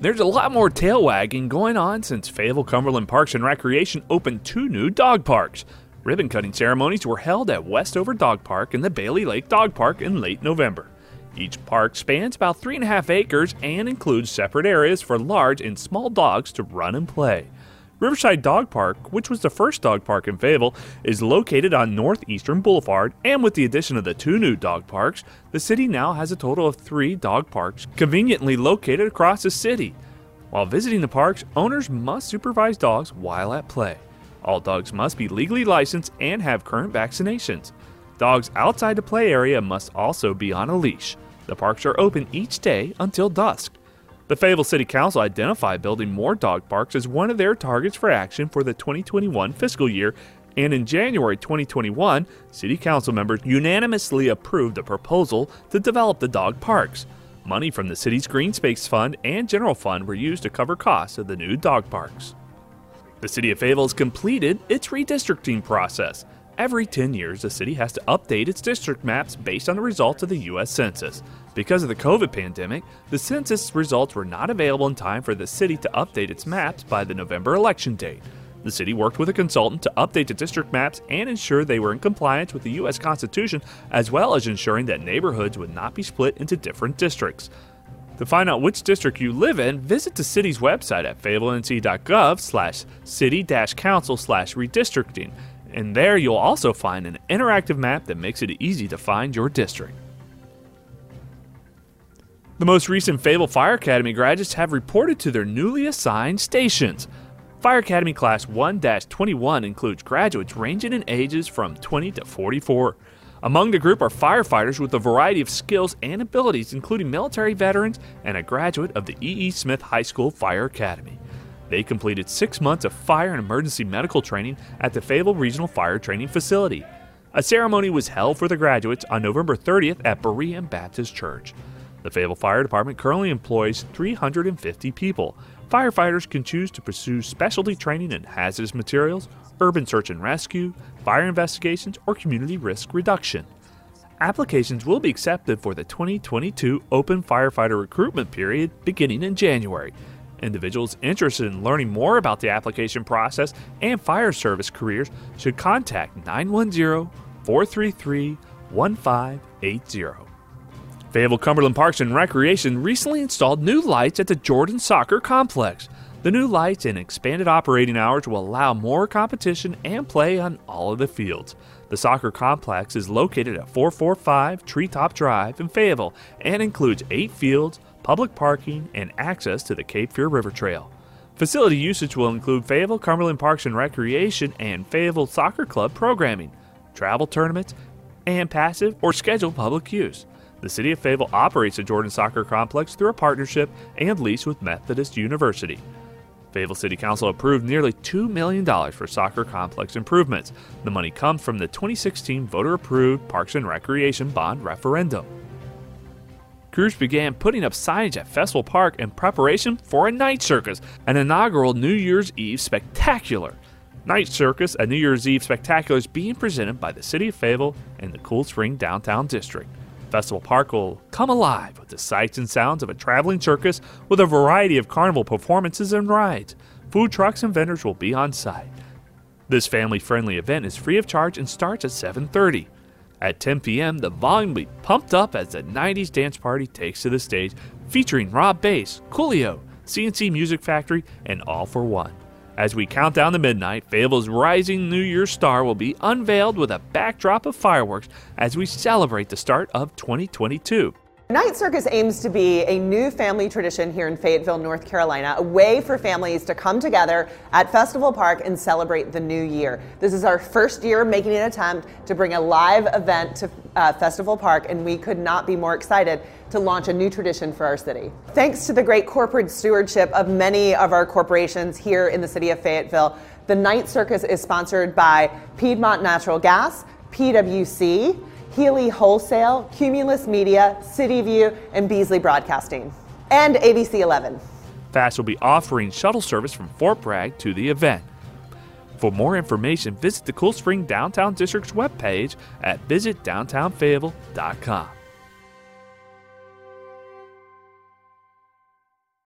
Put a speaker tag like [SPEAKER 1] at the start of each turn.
[SPEAKER 1] There's a lot more tail wagging going on since Fayetteville Cumberland Parks and Recreation opened two new dog parks. Ribbon cutting ceremonies were held at Westover Dog Park and the Bailey Lake Dog Park in late November. Each park spans about three and a half acres and includes separate areas for large and small dogs to run and play. Riverside Dog Park, which was the first dog park in Fayetteville, is located on Northeastern Boulevard, and with the addition of the two new dog parks, the city now has a total of three dog parks conveniently located across the city. While visiting the parks, owners must supervise dogs while at play. All dogs must be legally licensed and have current vaccinations. Dogs outside the play area must also be on a leash. The parks are open each day until dusk. The Fayetteville City Council identified building more dog parks as one of their targets for action for the 2021 fiscal year, and in January 2021, City Council members unanimously approved a proposal to develop the dog parks. Money from the city's Green Space Fund and General Fund were used to cover costs of the new dog parks. The City of Fayetteville has completed its redistricting process. Every 10 years, the city has to update its district maps based on the results of the U.S. Census. Because of the COVID pandemic, the census results were not available in time for the city to update its maps by the November election date. The city worked with a consultant to update the district maps and ensure they were in compliance with the U.S. Constitution, as well as ensuring that neighborhoods would not be split into different districts. To find out which district you live in, visit the city's website at fayetteville.gov slash city-council slash redistricting, and there you'll also find an interactive map that makes it easy to find your district. The most recent Fable Fire Academy graduates have reported to their newly assigned stations. Fire Academy Class 1 21 includes graduates ranging in ages from 20 to 44. Among the group are firefighters with a variety of skills and abilities, including military veterans and a graduate of the E.E. E. Smith High School Fire Academy. They completed six months of fire and emergency medical training at the Fayetteville Regional Fire Training Facility. A ceremony was held for the graduates on November 30th at Berean Baptist Church. The Fayetteville Fire Department currently employs 350 people. Firefighters can choose to pursue specialty training in hazardous materials, urban search and rescue, fire investigations, or community risk reduction. Applications will be accepted for the 2022 Open Firefighter Recruitment period beginning in January. Individuals interested in learning more about the application process and fire service careers should contact 910 433 1580. Fayetteville Cumberland Parks and Recreation recently installed new lights at the Jordan Soccer Complex. The new lights and expanded operating hours will allow more competition and play on all of the fields. The soccer complex is located at 445 Treetop Drive in Fayetteville and includes eight fields, public parking, and access to the Cape Fear River Trail. Facility usage will include Fayetteville Cumberland Parks and Recreation and Fayetteville Soccer Club programming, travel tournaments, and passive or scheduled public use. The City of Fayetteville operates the Jordan Soccer Complex through a partnership and lease with Methodist University. Fayetteville City Council approved nearly $2 million for soccer complex improvements. The money comes from the 2016 voter approved Parks and Recreation Bond referendum. Crews began putting up signage at Festival Park in preparation for a night circus, an inaugural New Year's Eve spectacular. Night Circus, a New Year's Eve spectacular, is being presented by the City of Fayetteville and the Cool Spring Downtown District. Festival Park will come alive with the sights and sounds of a traveling circus with a variety of carnival performances and rides. Food trucks and vendors will be on site. This family-friendly event is free of charge and starts at 7:30. At 10 p.m., the volume will be pumped up as the 90s dance party takes to the stage, featuring Rob Bass, Coolio, C+C Music Factory, and All-4-One. As we count down to midnight, Fable's rising New Year's star will be unveiled with a backdrop of fireworks as we celebrate the start of 2022.
[SPEAKER 2] Night Circus aims to be a new family tradition here in Fayetteville, North Carolina, a way for families to come together at Festival Park and celebrate the new year. This is our first year making an attempt to bring a live event to uh, Festival Park, and we could not be more excited to launch a new tradition for our city. Thanks to the great corporate stewardship of many of our corporations here in the city of Fayetteville, the Night Circus is sponsored by Piedmont Natural Gas, PWC, Healy Wholesale, Cumulus Media, CityView, and Beasley Broadcasting, and ABC 11.
[SPEAKER 1] FAST will be offering shuttle service from Fort Bragg to the event. For more information, visit the Cool Spring Downtown District's webpage at visitdowntownfayetteville.com.